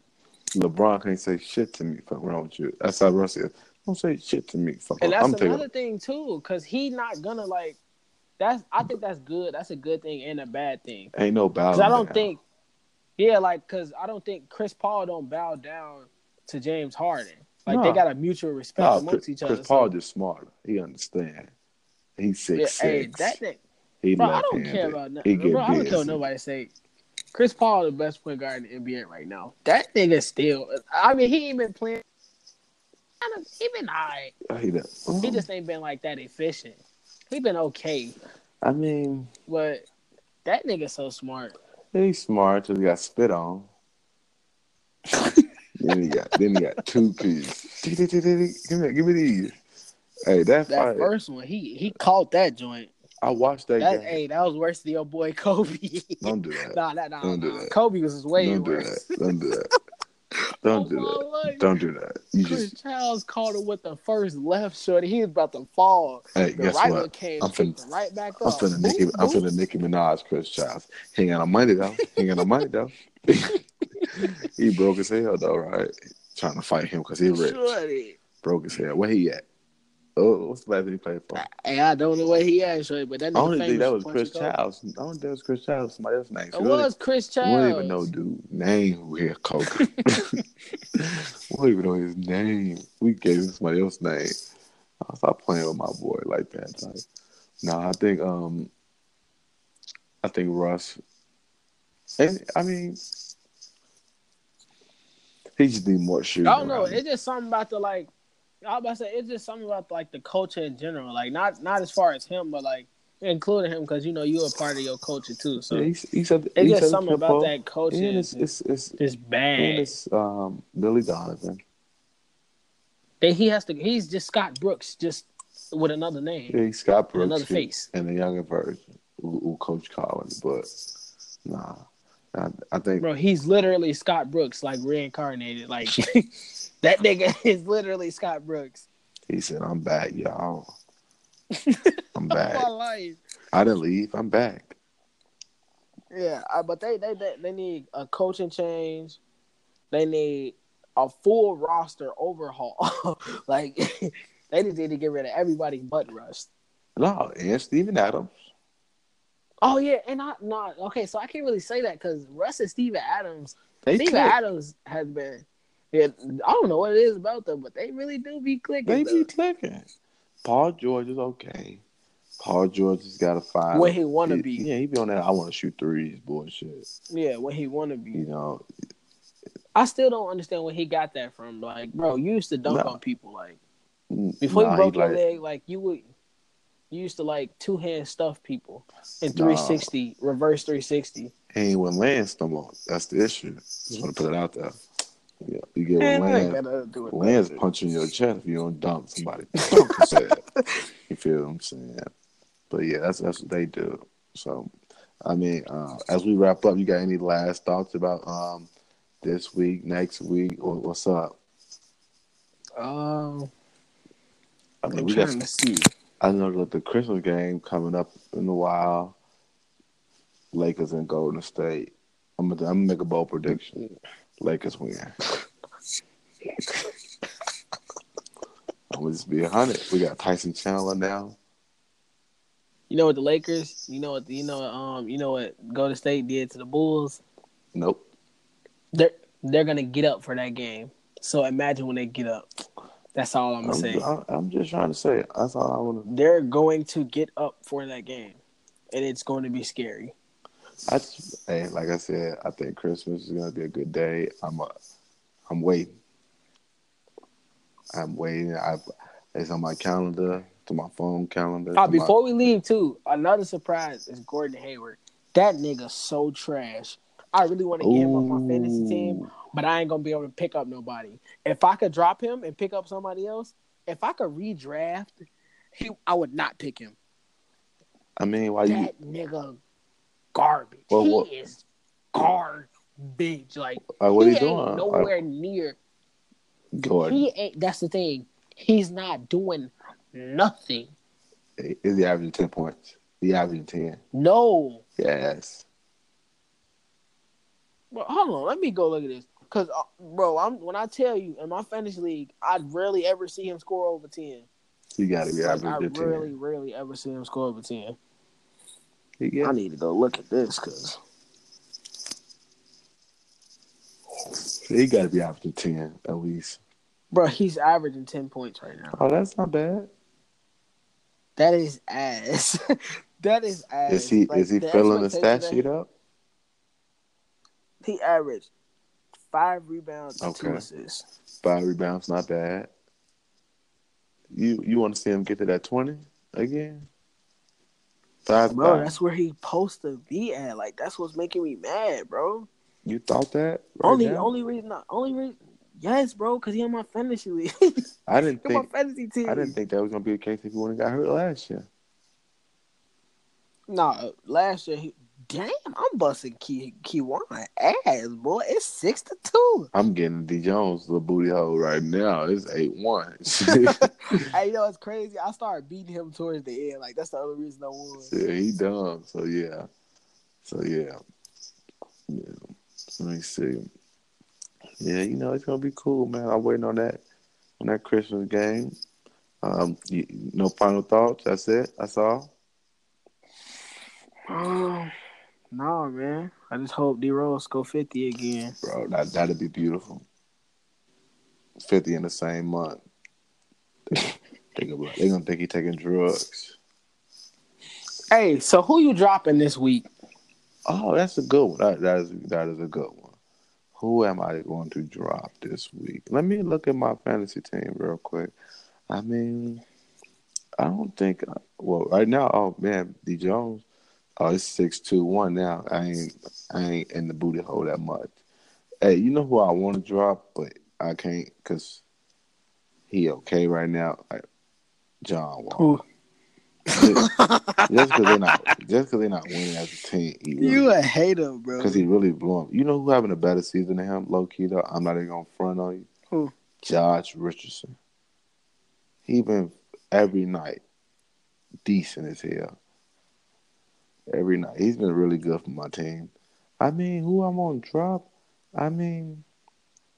LeBron can't say shit to me. Fuck wrong with you. That's how Russ is. Don't say shit to me. Fuck. And that's I'm taking. another thing too, because he not gonna like. That's I think that's good. That's a good thing and a bad thing. Ain't no bow. Because I don't down. think, yeah, like because I don't think Chris Paul don't bow down to James Harden. Like they got a mutual respect Nah, amongst Chris, each other. Chris Paul so, just smarter. He understand. He's yeah, six hey, that thing, he bro, I don't care about He nothing. get Bro, I don't care nobody say. Chris Paul, the best point guard in the NBA right now. That nigga still. I mean, he ain't been playing. He been alright. Oh, he, done- He just ain't been like that efficient. He been okay, I mean, but that nigga so smart. he's smart till he got spit on. then he got then he got two pieces. give me give me these. Hey, that, That fight. first one, he he caught that joint. I watched that, That game. hey, that was worse than your boy Kobe. Don't do that. nah, nah, nah, Don't do that. Kobe was way Don't do worse. that. Don't do that. Don't Oh do that. life. Don't do that. You Chris just Childs caught him with the first left shorty. He was about to fall. hey, The guess right what? came I'm finna- right back I'm up. finna Nicki. I'm finna Nicki Minaj, Chris Childs. He ain't got no money though. He ain't got no money though. he broke his hell though, right? Trying to fight him because he rich. Shorty. Broke his hell. Where he at? Oh, what's the last thing he played for? I Hey, I don't know what he actually, but that only think that was Chris. Childs. I don't think that was Chris Childs. Somebody else's name. It was Chris Childs. We don't even know dude name who here Coke. we don't even know his name. We gave him somebody else's name. I'll stop playing with my boy like that. Like, no, I think um, I think Russ. And I mean, he just need more shooting. I don't know. It's just something about the like. I was about to say it's just something about like the culture in general. Like not not as far as him, but like including him because you know you're a part of your culture too. So yeah, he's, he's at, it's he's just something about that culture. And is it's it's it's just and bad. it's um Billy Donovan. That he has to. He's just Scott Brooks, just with another name. Yeah, he's Scott Brooks another face. and the younger version, who, who Coach Collins. But nah, I, I think Bro, he's literally Scott Brooks, like reincarnated. Like that nigga is literally Scott Brooks. he said, "I'm back, y'all. I'm back. I didn't leave. I'm back." Yeah, but they, they they they need a coaching change. They need a full roster overhaul. like they just need to get rid of everybody but Russ. No, and Steven Adams. Oh yeah, and I not okay. So I can't really say that because Russ and Steven Adams. They Steven. Adams has been. Yeah, I don't know what it is about them, but they really do be clicking. They though. be clicking. Paul George is okay. Paul George has got to find When he wanna be. Yeah, he be on that. I want to shoot threes bullshit. Yeah, when he want to be. You know, I still don't understand where he got that from. Like, bro, you used to dunk No. on people. Like before nah, you broke your like- leg, like you would. You used to like two hand stuff people in 360, reverse 360. He ain't with Lance no more. That's the issue. Just want to put it out there. Yeah, you get Man, with that Lance. got nothing to do with Lance punching your chest if you don't dump somebody. Dunk his ass. You feel what I'm saying? But yeah, that's that's what they do. So, I mean, uh, as we wrap up, you got any last thoughts about um this week, next week, or what's up? Um, I mean, I'm we got. trying to see. I know that the Christmas game coming up in a while. Lakers and Golden State. I'm gonna, I'm gonna make a bold prediction. Lakers win. I'm gonna just be hundred. We got Tyson Chandler now. You know what the Lakers? You know what? You know um. You know what Golden State did to the Bulls? Nope. They're they're gonna get up for that game. So imagine when they get up. That's all I'm I'm, gonna say. I'm, I'm just trying to say. That's all I want to. They're going to get up for that game, and it's going to be scary. I hey, like I said, I think Christmas is gonna be a good day. I'm a, I'm waiting. I'm waiting. I, it's on my calendar, to my phone calendar. Uh, to my- before we leave, too, another surprise is Gordon Hayward. That nigga so trash. I really want to get him off my fantasy team, but I ain't gonna be able to pick up nobody. If I could drop him and pick up somebody else, if I could redraft, he I would not pick him. I mean, why you? That nigga garbage. Well, he what- is garbage. Like Like, what he are you ain't doing? nowhere near. Like, Gordon, He ain't. That's the thing. He's not doing nothing. is he averaging ten points? He averaging ten. No. Yes. Bro, hold on. Let me go look at this. Cause, uh, bro, I'm when I tell you in my fantasy league, I'd rarely ever see him score over ten. He got to be Like, I averaging ten. rarely, rarely ever see him score over ten. He I need to go look at this because he got to be averaging ten at least. bro, he's averaging ten points right now. Oh, that's not bad. That is ass. that is ass. Is he Like, is he the filling the stat sheet up? He averaged five rebounds and two Okay. assists. Five rebounds, not bad. You you want to see him get to that twenty again? Five, Bro, that's where he supposed to be at. Like that's what's making me mad, bro. you thought that? right only, now? only reason, not, only reason. Yes, bro, because he on my fantasy league. I didn't in my fantasy team. I didn't think that was gonna be the case if he wouldn't got hurt last year. Nah, last year he. Damn, I'm busting Key Keywan ass, boy. It's six to two. I'm getting D Jones the booty hole right now. It's eight one. hey, you know it's crazy. I started beating him towards the end. Like that's the only reason I won. yeah, he dumb. So yeah. So yeah. Yeah. Let me see. Yeah, you know it's gonna be cool, man. I'm waiting on that on that Christmas game. Um, you, no final thoughts. That's it. That's all. Um, no, man. I just hope D Rose go fifty again. bro. That that'd be beautiful. Fifty in the same month. They gonna, they gonna think he taking drugs. Hey, so who you dropping this week? Oh, that's a good one. That, that is that is a good one. Who am I going to drop this week? Let me look at my fantasy team real quick. I mean, I don't think. Well, right now, oh man, D Jones. Oh, it's six two one now. I ain't I ain't in the booty hole that much. Hey, you know who I want to drop, but I can't because he okay right now. Like, John Wall. Just because they're not just because they're not winning as a team. Really, You a hater, bro. because he really blew him. You know who having a better season than him, low key though. I'm not even gonna front on you. Who? Josh Richardson. He been every night decent as hell. Every night he's been really good for my team. I mean, who I'm gonna drop? I mean,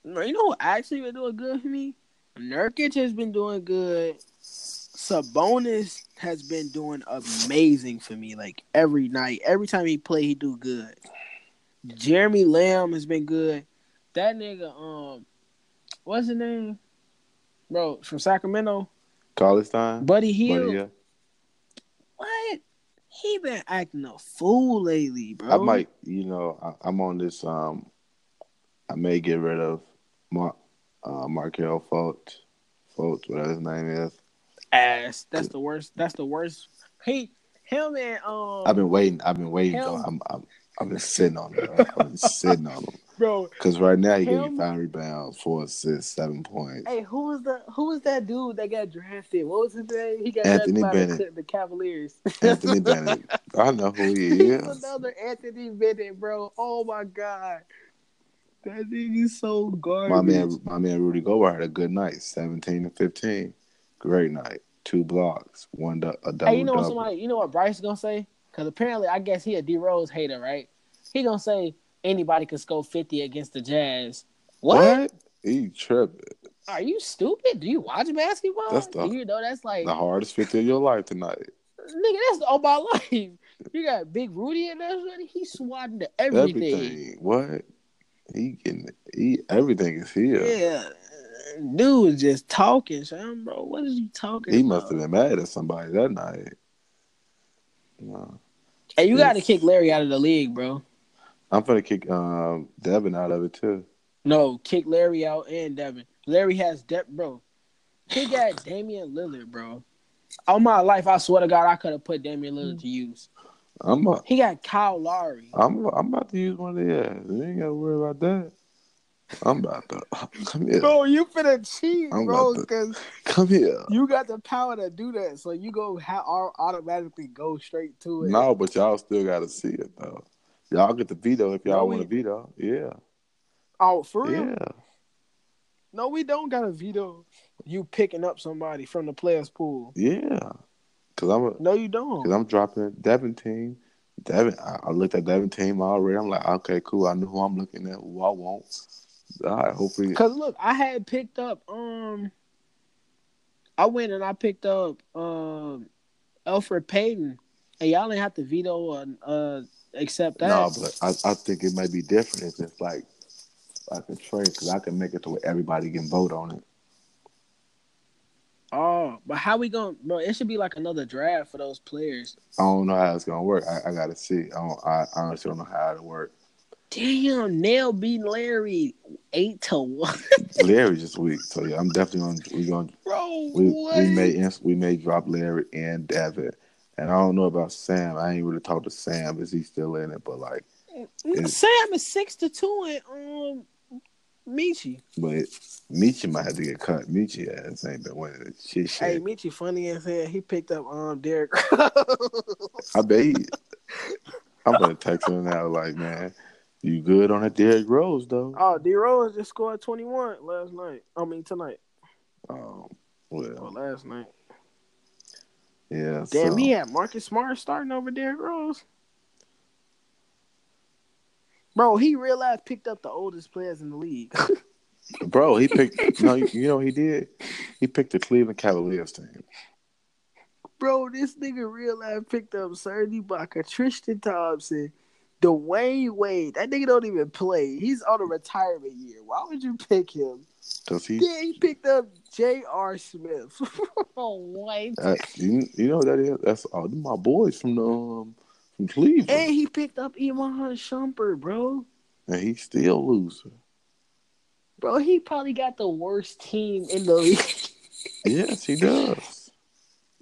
You know who actually been doing good for me? Nurkic has been doing good. Sabonis has been doing amazing for me. Like every night, every time he play, he do good. Jeremy Lamb has been good. That nigga, um, what's his name, bro? From Sacramento, college time. Buddy Hield. But yeah? He been acting a fool lately, bro. I might. You know, I, I'm on this. Um, I may get rid of Mark, uh, Markelle Fultz. Fultz, whatever his name is. ass. That's the worst. That's the worst. He, him, and um, I've been waiting. I've been waiting. Hell. Though. I'm, I'm, I've been sitting on him. I've been sitting on him. Bro. Because right now he Him- getting five rebounds, four assists, seven points. Hey, who was the who was that dude that got drafted? What was his name? He got Anthony Bennett. the, Cavaliers. Anthony Bennett. I know who he is. He's another Anthony Bennett, bro. Oh my god, that nigga's so garbage. My man, my man Rudy Gobert had a good night, seventeen to fifteen. Great night. Two blocks, one du- a double Hey, you know what somebody? You know what Bryce is gonna say? Because apparently, I guess he a D Rose hater, right? He gonna say anybody could score fifty against the Jazz. What? He tripping. Are you stupid? Do you watch basketball? That's the- Do you know that's like The hardest fifty of your life tonight. nigga. That's all oh, my life. You got Big Rudy in there. He's swatting to everything. Everything. What? He getting he everything is here. Yeah. Dude was just talking, son, bro. What is you talking He about? must have been mad at somebody that night. No. Hey, you got to kick Larry out of the league, bro. I'm gonna kick um Devin out of it too. No, kick Larry out and Devin. Larry has depth, bro. He got Damian Lillard, bro. All my life, I swear to God, I could have put Damian Lillard to use. I'm a, He got Kyle Lowry. I'm I'm about to use one of theirs. You ain't gotta worry about that. I'm about to come here. Bro, you finna cheat, I'm bro, because Come here. you got the power to do that. So you go ha- automatically go straight to it. No, but y'all still gotta see it though. Y'all get the veto if y'all No, want to veto. Yeah. Oh, for real? Yeah. No, we don't got a veto. You picking up somebody from the players pool. Yeah. Cause I'm a, No, you don't. cause I'm dropping Devin team. Devin, I, I looked at Devin team already. I'm like, okay, cool. I know who I'm looking at. Who I want. All right, hopefully. Cause look, I had picked up um I went and I picked up um Elfrid Payton and y'all didn't have to veto or uh accept that. No, but I, I think it might be different if it's like like a trade because I can make it to where everybody can vote on it. Oh, but how we gonna? bro, it should be like another draft for those players. I don't know how it's gonna work. I, I gotta see. I, don't, I honestly don't know how it'll work. Damn, Nail beat Larry eight to one. Larry just weak, so yeah, I'm definitely gonna we gonna Bro, we what? we may we may drop Larry and Devin, and I don't know about Sam. I ain't really talked to Sam. Is he still in it? But like, Sam is six to two and um Michi. but Michi might have to get cut. Michi ass ain't been winning the shit. shit. Hey, Michi funny as hell. He picked up um Derrick. I bet he. I'm gonna text him now. Like, man, you good on that Derrick Rose though? oh, D Rose just scored twenty one last night. I mean tonight. Um, Or well, last night. Yeah. Damn, so, he had Marcus Smart starting over Derrick Rose. Bro, he realized picked up the oldest players in the league. bro, he picked. no, you, know he did? He picked the Cleveland Cavaliers team. Bro, this nigga real realized picked up Serge Ibaka, Tristan Thompson, Dwyane Wade. That nigga don't even play. He's on a retirement year. Why would you pick him? Cause he, Yeah, he picked up J.R. Smith. oh, what? uh, you, you know what that is? That's all my boys from the um, from Cleveland, And he picked up Iman Shumpert, bro. and he still losing. Bro, he probably got the worst team in the league. Yes, he does.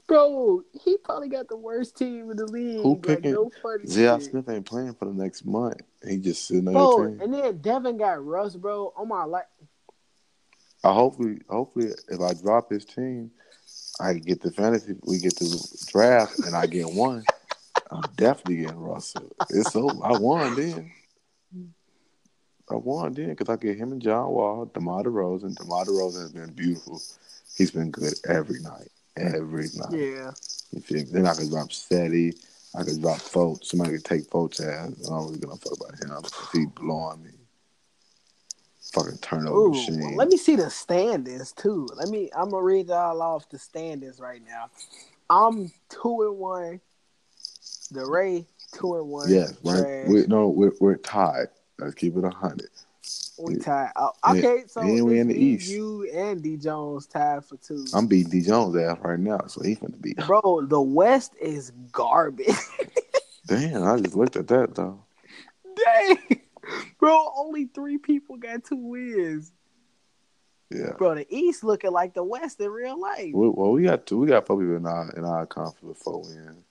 Bro, he probably got the worst team in the league. Who Like, picking- no funny Zia shit. Smith ain't playing for the next month. He just sitting on Bro, and then Devin got Russ, bro. Oh my life. I hopefully, hopefully, if I drop his team, I get the fantasy. We get the draft, and I get one. I'm definitely getting Russell. It's so I won then. I won then because I get him and John Wall, DeMar DeRozan. DeMar DeRozan has been beautiful. He's been good every night, every night. Yeah. You feel me? Then I could drop Steady. I could drop Foch. Somebody could take Foch ass. I don't really give a fuck about him. If he blowing me. Fucking turnover Ooh, machine. well, let me see the standings too. Let me. I'm gonna read y'all off the standings right now. I'm two and one. The Ray two and one. Yes, right. We, no, we're, we're tied. Let's keep it a hundred. We tied. Oh, okay, so and we in the East. You and D Jones tied for two. I'm beating D Jones ass right now, so he's gonna beat. Bro, the West is garbage. Damn, I just looked at that though. Dang, bro, only three people got two wins. Yeah. Bro, the East looking like the West in real life. We, well, we got two. We got four people in our in our conference with four wins,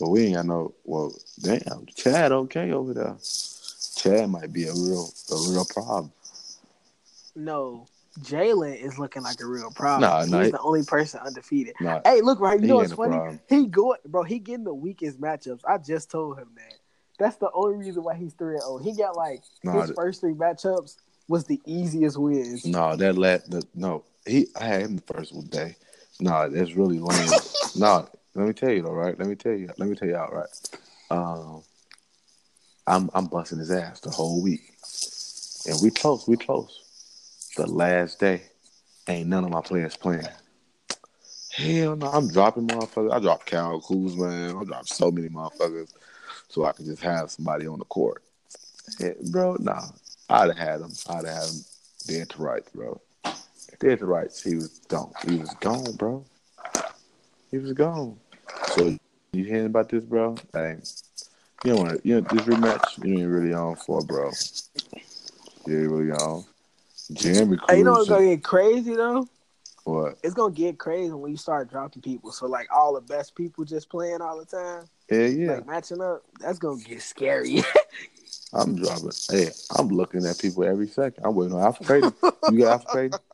but we ain't got no. Well, damn, Chad okay over there. Chad might be a real a real problem. No, Jalen is looking like a real problem. Nah, He's nah, he- the only person undefeated. Nah, Hey, look, right? You know what's funny? He go, bro. He getting the weakest matchups. I just told him that. That's the only reason why he's three and zero. He got like nah, his th- first three matchups was the easiest wins. no, that let the no. He I had him the first day. No, that's really lame. no, let me tell you though, right? Let me tell you. Let me tell you outright. Um, I'm I'm busting his ass the whole week, and we close. We close. The last day, ain't none of my players playing. Hell no, I'm dropping motherfuckers. I dropped Cal Kuzma, man. I dropped so many motherfuckers, so I could just have somebody on the court. Yeah, bro, nah, I'd have had him. I'd have had him dead to rights, bro. Dead to rights. He was gone. He was gone, bro. He was gone. So you hearing about this, bro? That. You don't want. You know this rematch. You ain't really on for, bro. You ain't really on. Jeremy Cruz. Hey, you know what's gonna get crazy though? what? It's gonna get crazy when you start dropping people. So like all the best people just playing all the time, Yeah, yeah. like matching up. That's gonna get scary. I'm dropping. Hey, I'm looking at people every second. I'm waiting on Alpha Payton. You got Alpha Payton?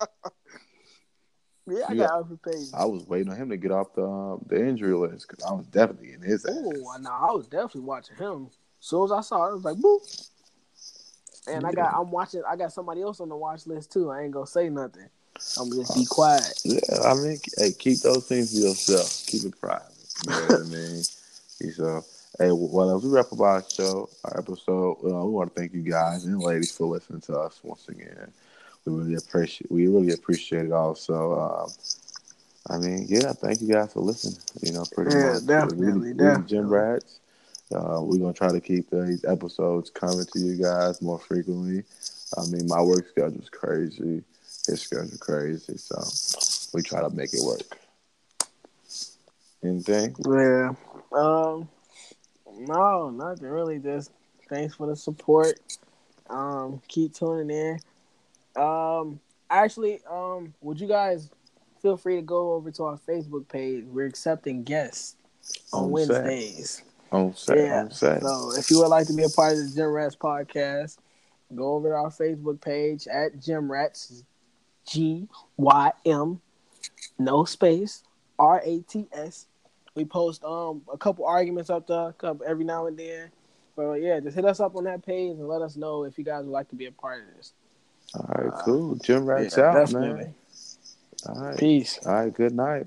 yeah, I got Payton. I was waiting on him to get off the um, the injury list because I was definitely in his ass. Oh, no, I was definitely watching him. As soon as I saw it, I was like, boop. And I got, I'm watching. I got somebody else on the watch list too. I ain't gonna say nothing. I'm gonna just be quiet. Yeah, I mean, hey, keep those things to yourself. Keep it private. You know what I mean? So, hey, well, as we wrap up our show, our episode, uh, we want to thank you guys and ladies for listening to us once again. We really appreciate. We really appreciate it. Also, um, I mean, yeah, thank you guys for listening. You know, pretty Yeah, much. definitely, we, we the Gym definitely. Rats. Uh, we're gonna try to keep these episodes coming to you guys more frequently. I mean, my work schedule's crazy. His schedule's crazy, so we try to make it work. Anything? Yeah. Um. No, nothing really. Just thanks for the support. Um. Keep tuning in. Um. Actually, um. Would you guys feel free to go over to our Facebook page? We're accepting guests on, On set. Wednesdays. On set. Yeah. On set. So if you would like to be a part of the Gym Rats podcast, go over to our Facebook page at Gym Rats, G Y M, no space, R A T S. We post um a couple arguments up there couple, every now and then. But yeah, just hit us up on that page and let us know if you guys would like to be a part of this. All right, uh, cool. Gym Rats Yeah, out, definitely. man. All right. Peace. All right. Good night.